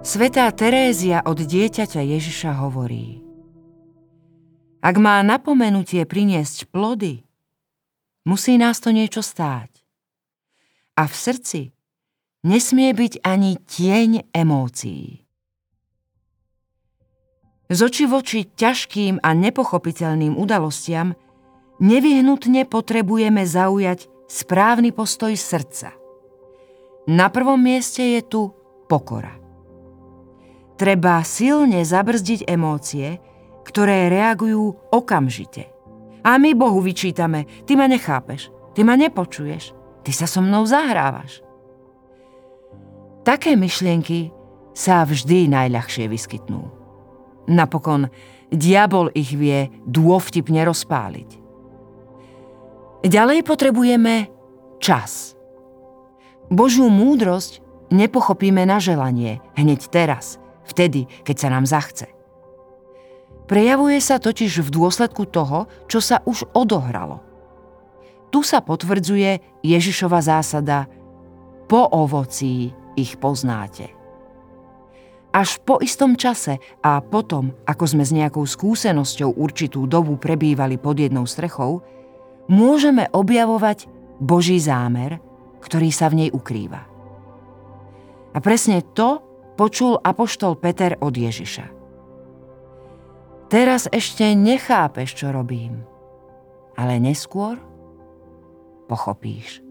Svetá Terézia od dieťaťa Ježiša hovorí Ak má napomenutie priniesť plody, musí nás to niečo stáť. A v srdci nesmie byť ani tieň emócií. Z oči voči ťažkým a nepochopiteľným udalostiam nevyhnutne potrebujeme zaujať správny postoj srdca. Na prvom mieste je tu pokora. Treba silne zabrzdiť emócie, ktoré reagujú okamžite. A my Bohu vyčítame, ty ma nechápeš, ty ma nepočuješ, ty sa so mnou zahrávaš. Také myšlienky sa vždy najľahšie vyskytnú. Napokon, diabol ich vie dôvtipne rozpáliť. Ďalej potrebujeme čas. Božiu múdrosť nepochopíme na želanie hneď teraz, vtedy, keď sa nám zachce. Prejavuje sa totiž v dôsledku toho, čo sa už odohralo. Tu sa potvrdzuje Ježišova zásada po ovocí ich poznáte. Až po istom čase a potom, ako sme s nejakou skúsenosťou určitú dobu prebývali pod jednou strechou, môžeme objavovať Boží zámer, ktorý sa v nej ukrýva. A presne to počul apoštol Peter od Ježiša. Teraz ešte nechápeš, čo robím, ale neskôr pochopíš.